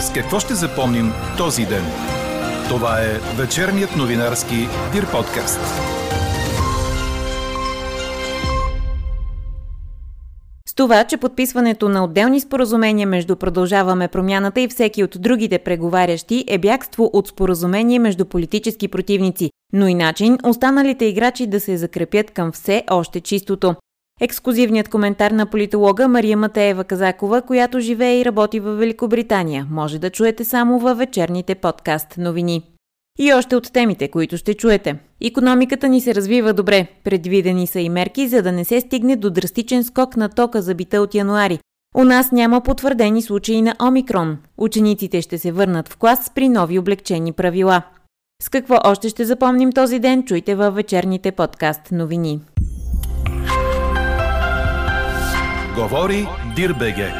С какво ще запомним този ден? Това е вечерният новинарски Дир подкаст. С това, че подписването на отделни споразумения между Продължаваме промяната и всеки от другите преговарящи е бягство от споразумение между политически противници, но и начин останалите играчи да се закрепят към все още чистото. Ексклюзивният коментар на политолога Мария Матеева Казакова, която живее и работи в Великобритания, може да чуете само във вечерните подкаст новини. И още от темите, които ще чуете. Економиката ни се развива добре. Предвидени са и мерки, за да не се стигне до драстичен скок на тока за бита от януари. У нас няма потвърдени случаи на омикрон. Учениците ще се върнат в клас при нови облегчени правила. С какво още ще запомним този ден, чуйте във вечерните подкаст новини. Говори Дирбеге.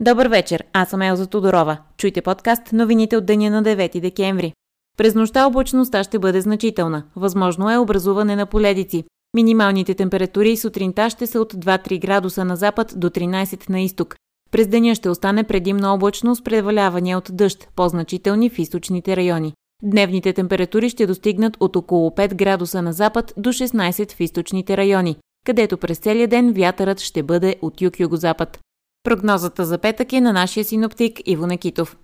Добър вечер, аз съм Елза Тодорова. Чуйте подкаст новините от деня на 9 декември. През нощта облачността ще бъде значителна. Възможно е образуване на поледици. Минималните температури сутринта ще са от 2-3 градуса на запад до 13 на изток. През деня ще остане предимно облачно с превалявания от дъжд, по-значителни в източните райони. Дневните температури ще достигнат от около 5 градуса на запад до 16 в източните райони, където през целия ден вятърът ще бъде от юг-югозапад. Прогнозата за петък е на нашия синоптик Иво Некитов.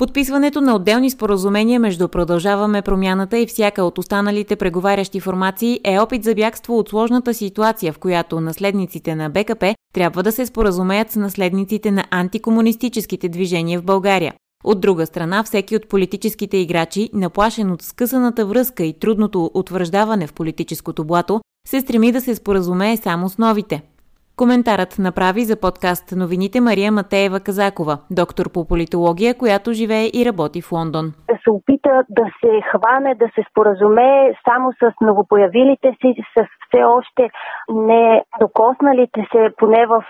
Подписването на отделни споразумения между Продължаваме промяната и всяка от останалите преговарящи формации е опит за бягство от сложната ситуация, в която наследниците на БКП трябва да се споразумеят с наследниците на антикомунистическите движения в България. От друга страна, всеки от политическите играчи, наплашен от скъсаната връзка и трудното утвърждаване в политическото блато, се стреми да се споразумее само с новите. Коментарът направи за подкаст новините Мария Матеева Казакова, доктор по политология, която живее и работи в Лондон. Се опита да се хване, да се споразумее само с новопоявилите си, с все още не докосналите се поне в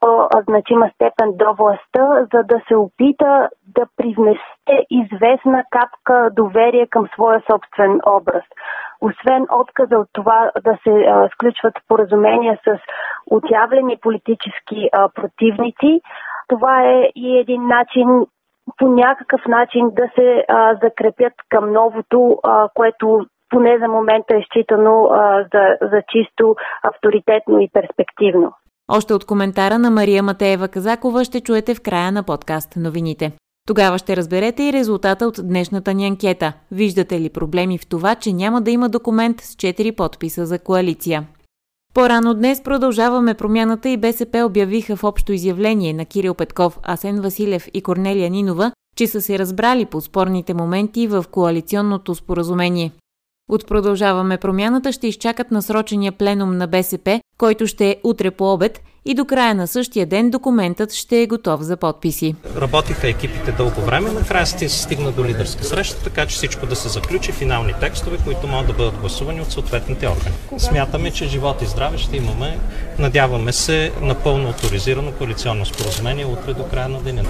по-значима степен до властта, за да се опита да привнесе известна капка доверие към своя собствен образ освен отказа от това да се а, сключват поразумения с отявлени политически а, противници, това е и един начин по някакъв начин да се а, закрепят към новото, а, което поне за момента е считано а, за, за чисто авторитетно и перспективно. Още от коментара на Мария Матеева Казакова ще чуете в края на подкаст новините. Тогава ще разберете и резултата от днешната ни анкета. Виждате ли проблеми в това, че няма да има документ с 4 подписа за коалиция? По-рано днес продължаваме промяната и БСП обявиха в общо изявление на Кирил Петков, Асен Василев и Корнелия Нинова, че са се разбрали по спорните моменти в коалиционното споразумение. От продължаваме промяната ще изчакат насрочения пленум на БСП, който ще е утре по обед и до края на същия ден документът ще е готов за подписи. Работиха екипите дълго време, накрая се стигна до лидерска среща, така че всичко да се заключи, финални текстове, които могат да бъдат гласувани от съответните органи. Смятаме, че живот и здраве ще имаме, надяваме се, напълно авторизирано коалиционно споразумение утре до края на деня.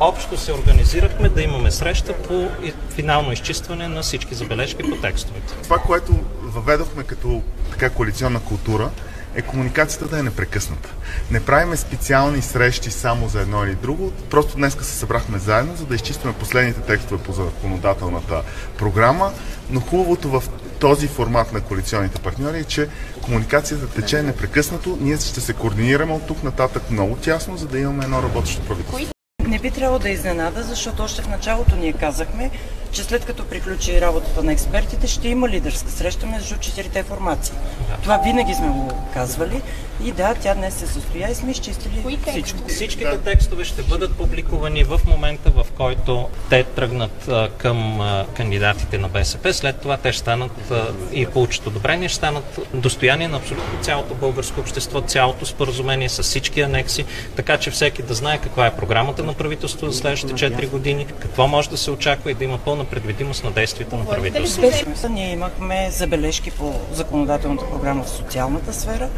Общо се организирахме да имаме среща по финално изчистване на всички забележки по текстовете. Това, което въведохме като така коалиционна култура, е комуникацията да е непрекъсната. Не правиме специални срещи само за едно или друго. Просто днес се събрахме заедно, за да изчистваме последните текстове по законодателната програма. Но хубавото в този формат на коалиционните партньори е, че комуникацията тече непрекъснато. Ние ще се координираме от тук нататък много тясно, за да имаме едно работещо правителство. Не би трябвало да изненада, защото още в началото ние казахме, че след като приключи работата на експертите, ще има лидерска среща между четирите формации. Да. Това винаги сме го казвали и да, тя днес се състоя и сме изчистили всичко. Всичките да. текстове ще бъдат публикувани в момента, в който те тръгнат а, към а, кандидатите на БСП. След това те ще станат а, и получат одобрение, ще станат достояние на абсолютно цялото българско общество, цялото споразумение с всички анекси, така че всеки да знае каква е програмата на правителството за следващите 4 години, какво може да се очаква и да има пълна пълна предвидимост на действията на правителството. Ние имахме забележки по законодателната програма в социалната сфера,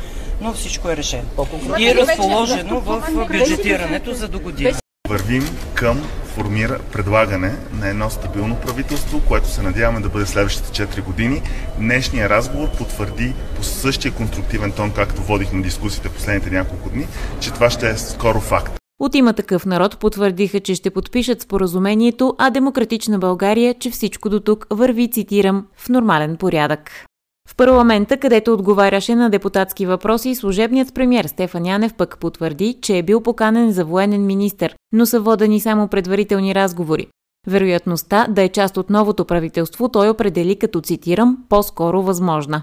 но всичко е решено. И е разположено в бюджетирането за до година. Вървим към формира предлагане на едно стабилно правителство, което се надяваме да бъде следващите 4 години. Днешният разговор потвърди по същия конструктивен тон, както водихме дискусиите последните няколко дни, че това ще е скоро факт. От има такъв народ потвърдиха, че ще подпишат споразумението, а Демократична България, че всичко до тук върви, цитирам, в нормален порядък. В парламента, където отговаряше на депутатски въпроси, служебният премьер Стефан Янев пък потвърди, че е бил поканен за военен министр, но са водени само предварителни разговори. Вероятността да е част от новото правителство той определи като, цитирам, по-скоро възможна.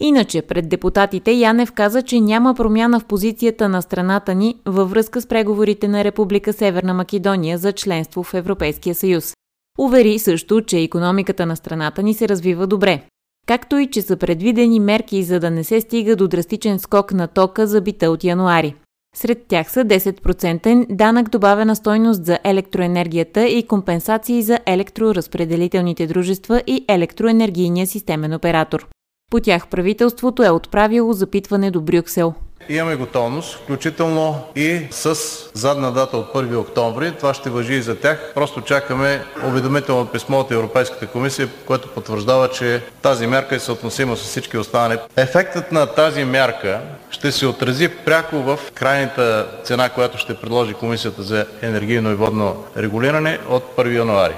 Иначе, пред депутатите Янев каза, че няма промяна в позицията на страната ни във връзка с преговорите на Република Северна Македония за членство в Европейския съюз. Увери също, че економиката на страната ни се развива добре, както и че са предвидени мерки за да не се стига до драстичен скок на тока за бита от януари. Сред тях са 10% данък добавена стойност за електроенергията и компенсации за електроразпределителните дружества и електроенергийния системен оператор. По тях правителството е отправило запитване до Брюксел. Имаме готовност, включително и с задна дата от 1 октомври. Това ще въжи и за тях. Просто чакаме уведомително писмо от Европейската комисия, което потвърждава, че тази мярка е съотносима с всички останали. Ефектът на тази мярка ще се отрази пряко в крайната цена, която ще предложи Комисията за енергийно и водно регулиране от 1 януари.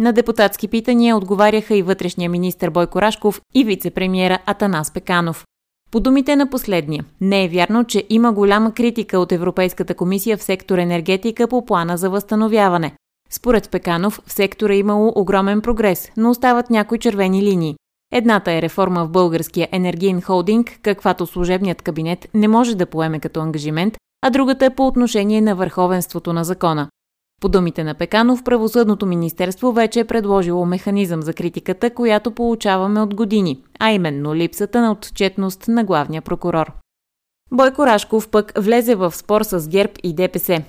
На депутатски питания отговаряха и вътрешния министр Бойко Рашков и вице-премьера Атанас Пеканов. По думите на последния, не е вярно, че има голяма критика от Европейската комисия в сектор енергетика по плана за възстановяване. Според Пеканов, в сектора е имало огромен прогрес, но остават някои червени линии. Едната е реформа в българския енергиен холдинг, каквато служебният кабинет не може да поеме като ангажимент, а другата е по отношение на върховенството на закона. По думите на Пеканов, Правосъдното министерство вече е предложило механизъм за критиката, която получаваме от години, а именно липсата на отчетност на главния прокурор. Бойко Рашков пък влезе в спор с ГЕРБ и ДПС.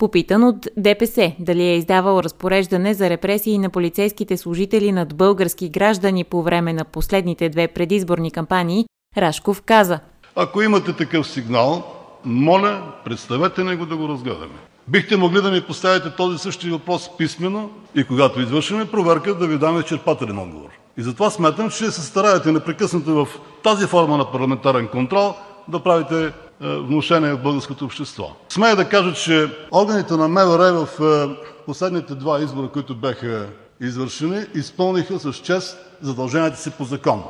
Попитан от ДПС дали е издавал разпореждане за репресии на полицейските служители над български граждани по време на последните две предизборни кампании, Рашков каза Ако имате такъв сигнал, моля, представете него да го разгледаме. Бихте могли да ми поставите този същия въпрос писмено и когато извършим проверка, да Ви дам изчерпателен отговор. И затова смятам, че се стараете непрекъснато в тази форма на парламентарен контрол да правите е, внушение в българското общество. Смея да кажа, че органите на МВР в е, последните два избора, които бяха извършени, изпълниха с чест задълженията си по закон.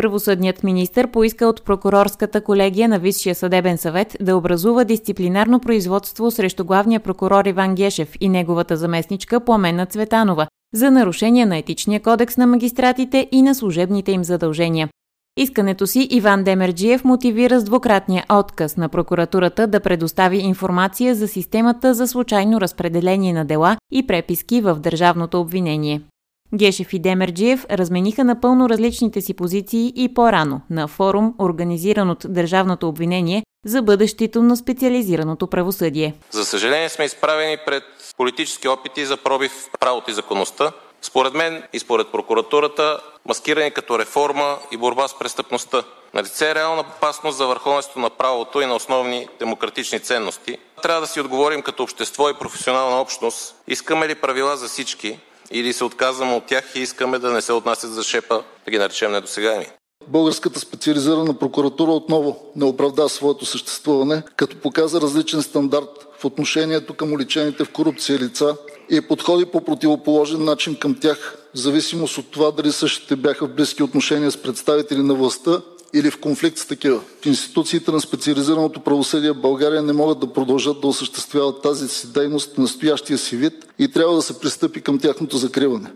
Правосъдният министр поиска от прокурорската колегия на Висшия съдебен съвет да образува дисциплинарно производство срещу главния прокурор Иван Гешев и неговата заместничка Пламена Цветанова за нарушение на етичния кодекс на магистратите и на служебните им задължения. Искането си Иван Демерджиев мотивира с двукратния отказ на прокуратурата да предостави информация за системата за случайно разпределение на дела и преписки в държавното обвинение. Гешев и Демерджиев размениха напълно различните си позиции и по-рано на форум, организиран от Държавното обвинение за бъдещето на специализираното правосъдие. За съжаление сме изправени пред политически опити за пробив в правото и законността. Според мен и според прокуратурата, маскирани като реформа и борба с престъпността. На лице е реална опасност за върховенството на правото и на основни демократични ценности. Трябва да си отговорим като общество и професионална общност, искаме ли правила за всички, или се отказваме от тях и искаме да не се отнасят за шепа, да ги наречем недосегаеми. Българската специализирана прокуратура отново не оправда своето съществуване, като показа различен стандарт в отношението към уличените в корупция лица и подходи по противоположен начин към тях, в зависимост от това дали същите бяха в близки отношения с представители на властта или в конфликт с такива. В институциите на специализираното правосъдие в България не могат да продължат да осъществяват тази си дейност в настоящия си вид и трябва да се пристъпи към тяхното закриване.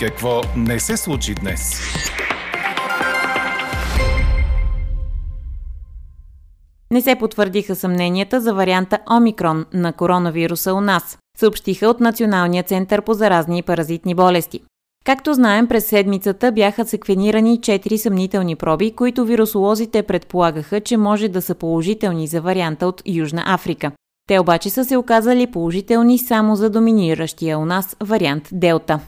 Какво не се случи днес? Не се потвърдиха съмненията за варианта Омикрон на коронавируса у нас, съобщиха от Националния център по заразни и паразитни болести. Както знаем, през седмицата бяха секвенирани 4 съмнителни проби, които вирусолозите предполагаха, че може да са положителни за варианта от Южна Африка. Те обаче са се оказали положителни само за доминиращия у нас вариант Делта.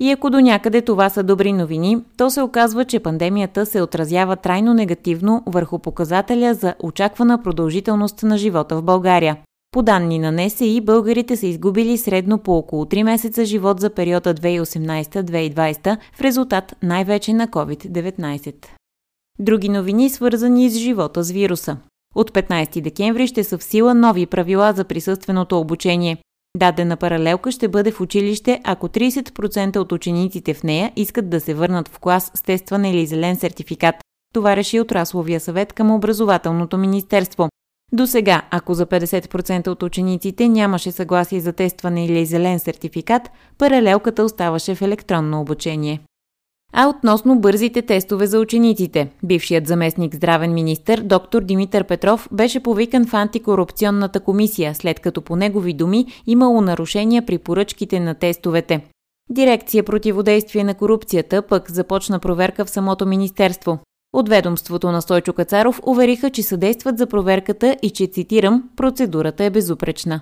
И ако до някъде това са добри новини, то се оказва, че пандемията се отразява трайно негативно върху показателя за очаквана продължителност на живота в България. По данни на НСИ, българите са изгубили средно по около 3 месеца живот за периода 2018-2020 в резултат най-вече на COVID-19. Други новини, свързани с живота с вируса. От 15 декември ще са в сила нови правила за присъственото обучение. Дадена паралелка ще бъде в училище, ако 30% от учениците в нея искат да се върнат в клас с тестване или зелен сертификат. Това реши отрасловия съвет към образователното министерство. До сега, ако за 50% от учениците нямаше съгласие за тестване или зелен сертификат, паралелката оставаше в електронно обучение. А относно бързите тестове за учениците, бившият заместник здравен министр доктор Димитър Петров беше повикан в антикорупционната комисия, след като по негови думи имало нарушения при поръчките на тестовете. Дирекция противодействие на корупцията пък започна проверка в самото министерство. От ведомството на Стойчо Кацаров увериха, че съдействат за проверката и че, цитирам, процедурата е безупречна.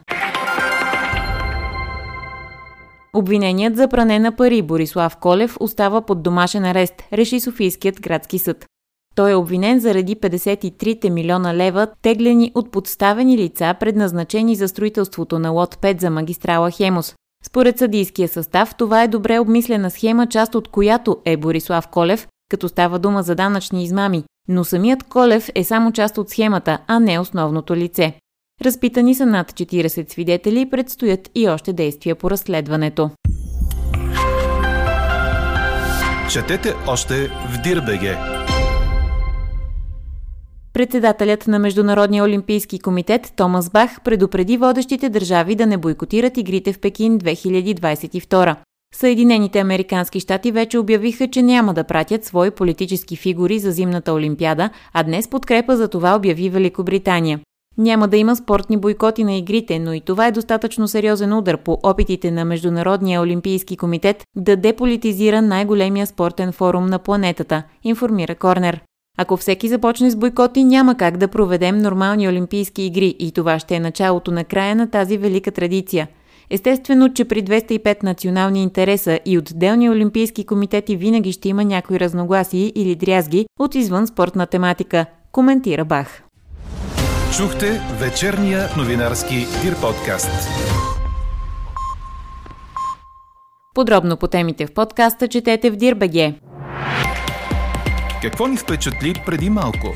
Обвиненият за пране на пари Борислав Колев остава под домашен арест, реши Софийският градски съд. Той е обвинен заради 53 милиона лева, теглени от подставени лица, предназначени за строителството на лот 5 за магистрала Хемос. Според съдийския състав, това е добре обмислена схема, част от която е Борислав Колев, като става дума за данъчни измами, но самият Колев е само част от схемата, а не основното лице. Разпитани са над 40 свидетели и предстоят и още действия по разследването. Четете още в Дирбеге. Председателят на Международния олимпийски комитет Томас Бах предупреди водещите държави да не бойкотират игрите в Пекин 2022. Съединените американски щати вече обявиха, че няма да пратят свои политически фигури за зимната олимпиада, а днес подкрепа за това обяви Великобритания. Няма да има спортни бойкоти на игрите, но и това е достатъчно сериозен удар по опитите на Международния олимпийски комитет да деполитизира най-големия спортен форум на планетата, информира Корнер. Ако всеки започне с бойкоти, няма как да проведем нормални олимпийски игри и това ще е началото на края на тази велика традиция. Естествено, че при 205 национални интереса и отделни олимпийски комитети винаги ще има някои разногласии или дрязги от извън спортна тематика, коментира Бах. Чухте вечерния новинарски Дир подкаст. Подробно по темите в подкаста четете в Дирбеге. Какво ни впечатли преди малко?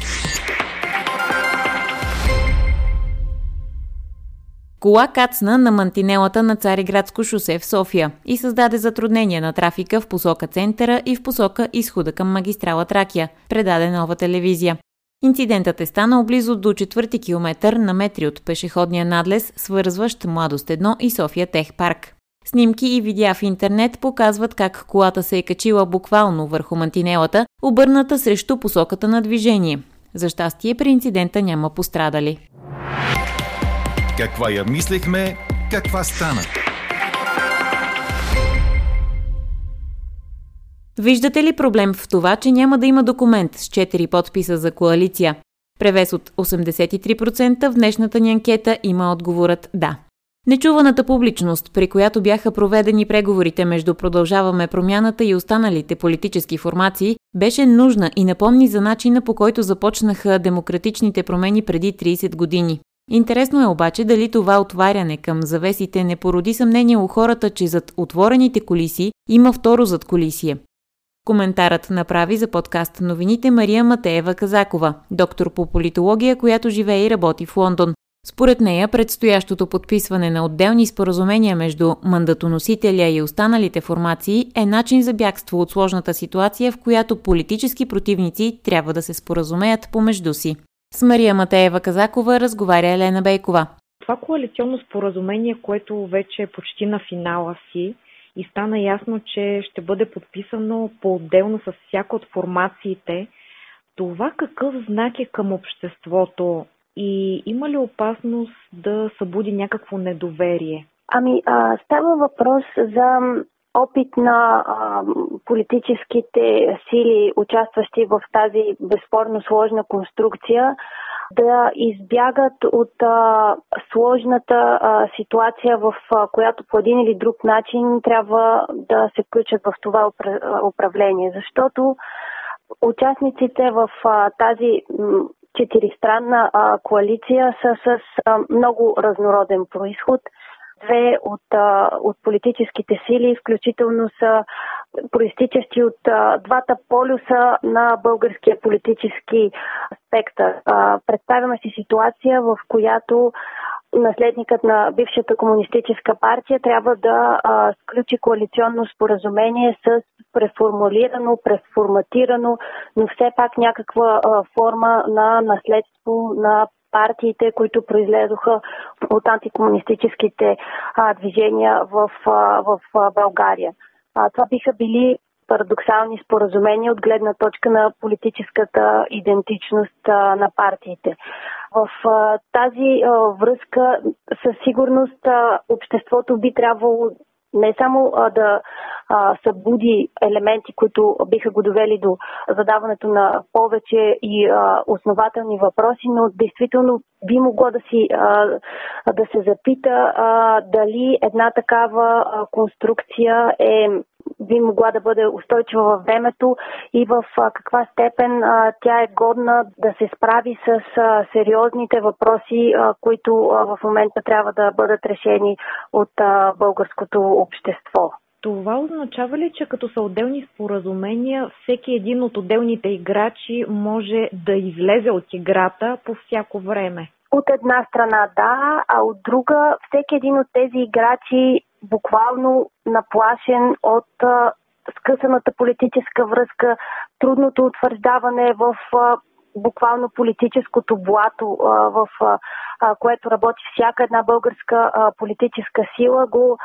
Кола кацна на мантинелата на Цариградско шосе в София и създаде затруднение на трафика в посока центъра и в посока изхода към магистрала Тракия, предаде нова телевизия. Инцидентът е станал близо до четвърти километър на метри от пешеходния надлез, свързващ Младост 1 и София Тех парк. Снимки и видеа в интернет показват как колата се е качила буквално върху мантинелата, обърната срещу посоката на движение. За щастие при инцидента няма пострадали. Каква я мислехме, каква стана? Виждате ли проблем в това, че няма да има документ с 4 подписа за коалиция? Превес от 83% в днешната ни анкета има отговорът да. Нечуваната публичност, при която бяха проведени преговорите между Продължаваме промяната и останалите политически формации, беше нужна и напомни за начина по който започнаха демократичните промени преди 30 години. Интересно е обаче дали това отваряне към завесите не породи съмнение у хората, че зад отворените колиси има второ зад колисие. Коментарът направи за подкаст новините Мария Матеева Казакова, доктор по политология, която живее и работи в Лондон. Според нея, предстоящото подписване на отделни споразумения между мандатоносителя и останалите формации е начин за бягство от сложната ситуация, в която политически противници трябва да се споразумеят помежду си. С Мария Матеева Казакова разговаря Елена Бейкова. Това коалиционно споразумение, което вече е почти на финала си, и стана ясно, че ще бъде подписано по-отделно с всяка от формациите. Това какъв знак е към обществото и има ли опасност да събуди някакво недоверие? Ами, а, става въпрос за опит на а, политическите сили, участващи в тази безспорно сложна конструкция, да избягат от а, сложната а, ситуация, в а, която по един или друг начин трябва да се включат в това управление. Защото участниците в а, тази четиристранна а, коалиция са с а, много разнороден происход. Две от, от политическите сили, включително са проистичащи от двата полюса на българския политически спектър. Представяме си ситуация, в която наследникът на бившата комунистическа партия трябва да а, сключи коалиционно споразумение с преформулирано, преформатирано, но все пак някаква а, форма на наследство на партиите, които произлезоха от антикомунистическите а, движения в, а, в а, България. А, това биха били парадоксални споразумения от гледна точка на политическата идентичност а, на партиите. В а, тази а, връзка със сигурност обществото би трябвало не само да събуди елементи, които биха го довели до задаването на повече и основателни въпроси, но действително би могло да, си, да се запита дали една такава конструкция е би могла да бъде устойчива във времето и в каква степен тя е годна да се справи с сериозните въпроси, които в момента трябва да бъдат решени от българското общество. Това означава ли, че като са отделни споразумения, всеки един от отделните играчи може да излезе от играта по всяко време? От една страна да, а от друга всеки един от тези играчи буквално наплашен от скъсаната политическа връзка, трудното утвърждаване в буквално политическото блато, в което работи всяка една българска политическа сила, го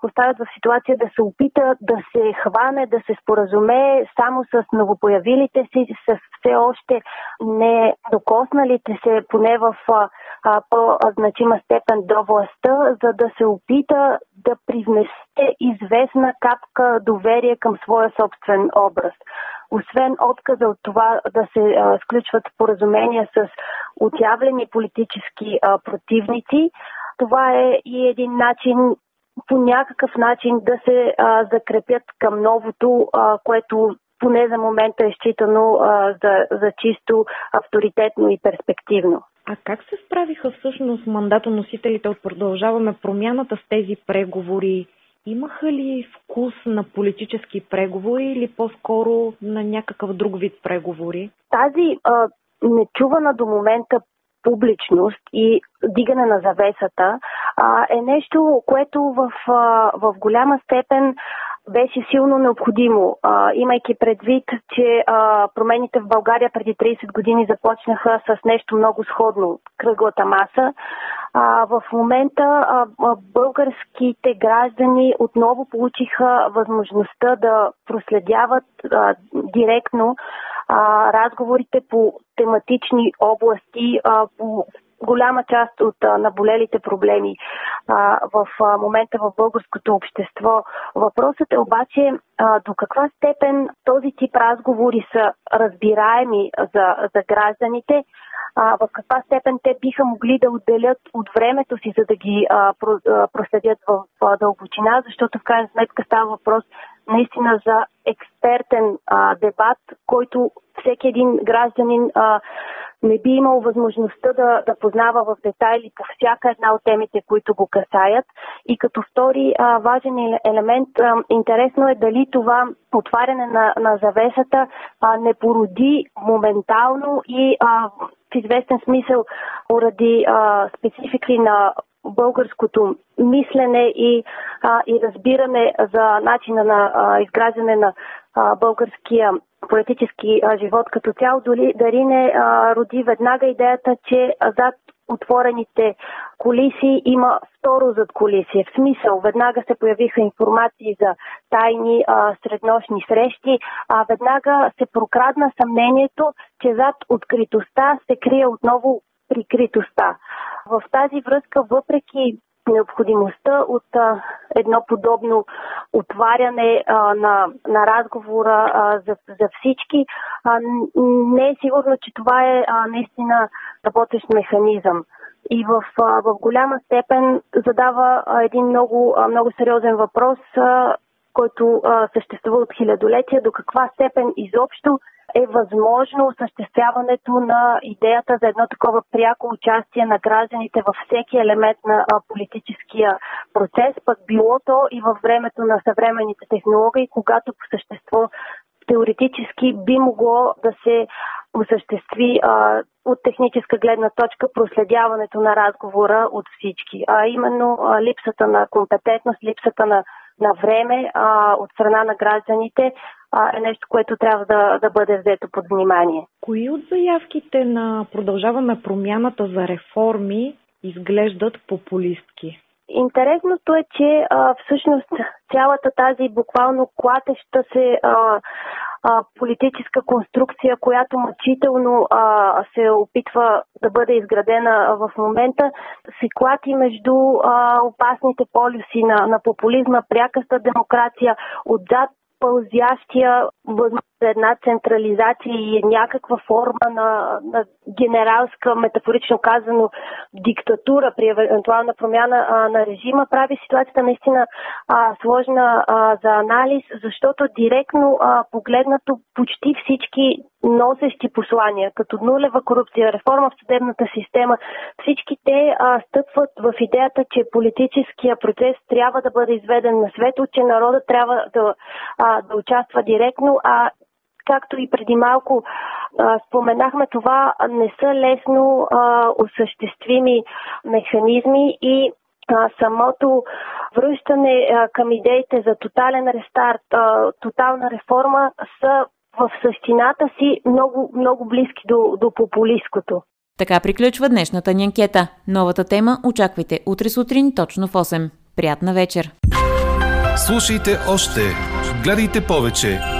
поставят в ситуация да се опита да се хване, да се споразумее само с новопоявилите си, с все още не докосналите се поне в по-значима степен до властта, за да се опита да привнесе известна капка доверие към своя собствен образ. Освен отказа от това да се сключват споразумения с отявлени политически противници, това е и един начин по някакъв начин да се закрепят към новото, което поне за момента е считано за, за чисто авторитетно и перспективно. А как се справиха всъщност мандатоносителите от Продължаваме промяната с тези преговори? Имаха ли вкус на политически преговори или по-скоро на някакъв друг вид преговори? Тази а, нечувана до момента публичност и дигане на завесата а, е нещо, което в, а, в голяма степен беше силно необходимо, а, имайки предвид, че а, промените в България преди 30 години започнаха с нещо много сходно кръглата маса. А, в момента а, българските граждани отново получиха възможността да проследяват а, директно а, разговорите по тематични области, а, по голяма част от наболелите проблеми в момента в българското общество. Въпросът е обаче до каква степен този тип разговори са разбираеми за, за гражданите, в каква степен те биха могли да отделят от времето си, за да ги а, про, а, проследят в дълбочина, защото в крайна сметка става въпрос наистина за експертен дебат, който всеки един гражданин не би имал възможността да, да познава в детайли по всяка една от темите, които го касаят. И като втори а, важен е елемент, а, интересно е дали това отваряне на, на завесата а, не породи моментално и а, в известен смисъл поради специфики на българското мислене и, а, и разбиране за начина на а, изграждане на а, българския политически а, живот като цяло, дори, дари не а, роди веднага идеята, че зад отворените колиси има второ зад колиси. В смисъл, веднага се появиха информации за тайни а, среднощни срещи, а веднага се прокрадна съмнението, че зад откритостта се крие отново прикритостта. В тази връзка, въпреки необходимостта от а, едно подобно отваряне а, на, на разговора а, за, за всички. А, не е сигурно, че това е а, наистина работещ механизъм и в, в голяма степен задава един много, много сериозен въпрос, който съществува от хилядолетия, до каква степен изобщо е възможно осъществяването на идеята за едно такова пряко участие на гражданите във всеки елемент на политическия процес, пък било то и във времето на съвременните технологии, когато по същество теоретически би могло да се осъществи а, от техническа гледна точка проследяването на разговора от всички, а именно а, липсата на компетентност, липсата на, на време а, от страна на гражданите а, е нещо, което трябва да, да бъде взето под внимание. Кои от заявките на Продължаваме промяната за реформи изглеждат популистки? Интересното е, че а, всъщност цялата тази буквално клатеща се а, а, политическа конструкция, която мъчително а, се опитва да бъде изградена в момента, се клати между а, опасните полюси на, на популизма, прякаста демокрация, отзад пълзящия за една централизация и някаква форма на, на генералска, метафорично казано, диктатура при евентуална промяна а, на режима, прави ситуацията наистина а, сложна а, за анализ, защото директно а, погледнато почти всички носещи послания, като нулева корупция, реформа в съдебната система, всички те а, стъпват в идеята, че политическия процес трябва да бъде изведен на светло, че народът трябва да, а, да участва директно, а както и преди малко а, споменахме, това не са лесно а, осъществими механизми и самото връщане към идеите за тотален рестарт, тотална реформа са в същината си много, много близки до, до популистското. Така приключва днешната ни анкета. Новата тема очаквайте утре сутрин точно в 8. Приятна вечер! Слушайте още, гледайте повече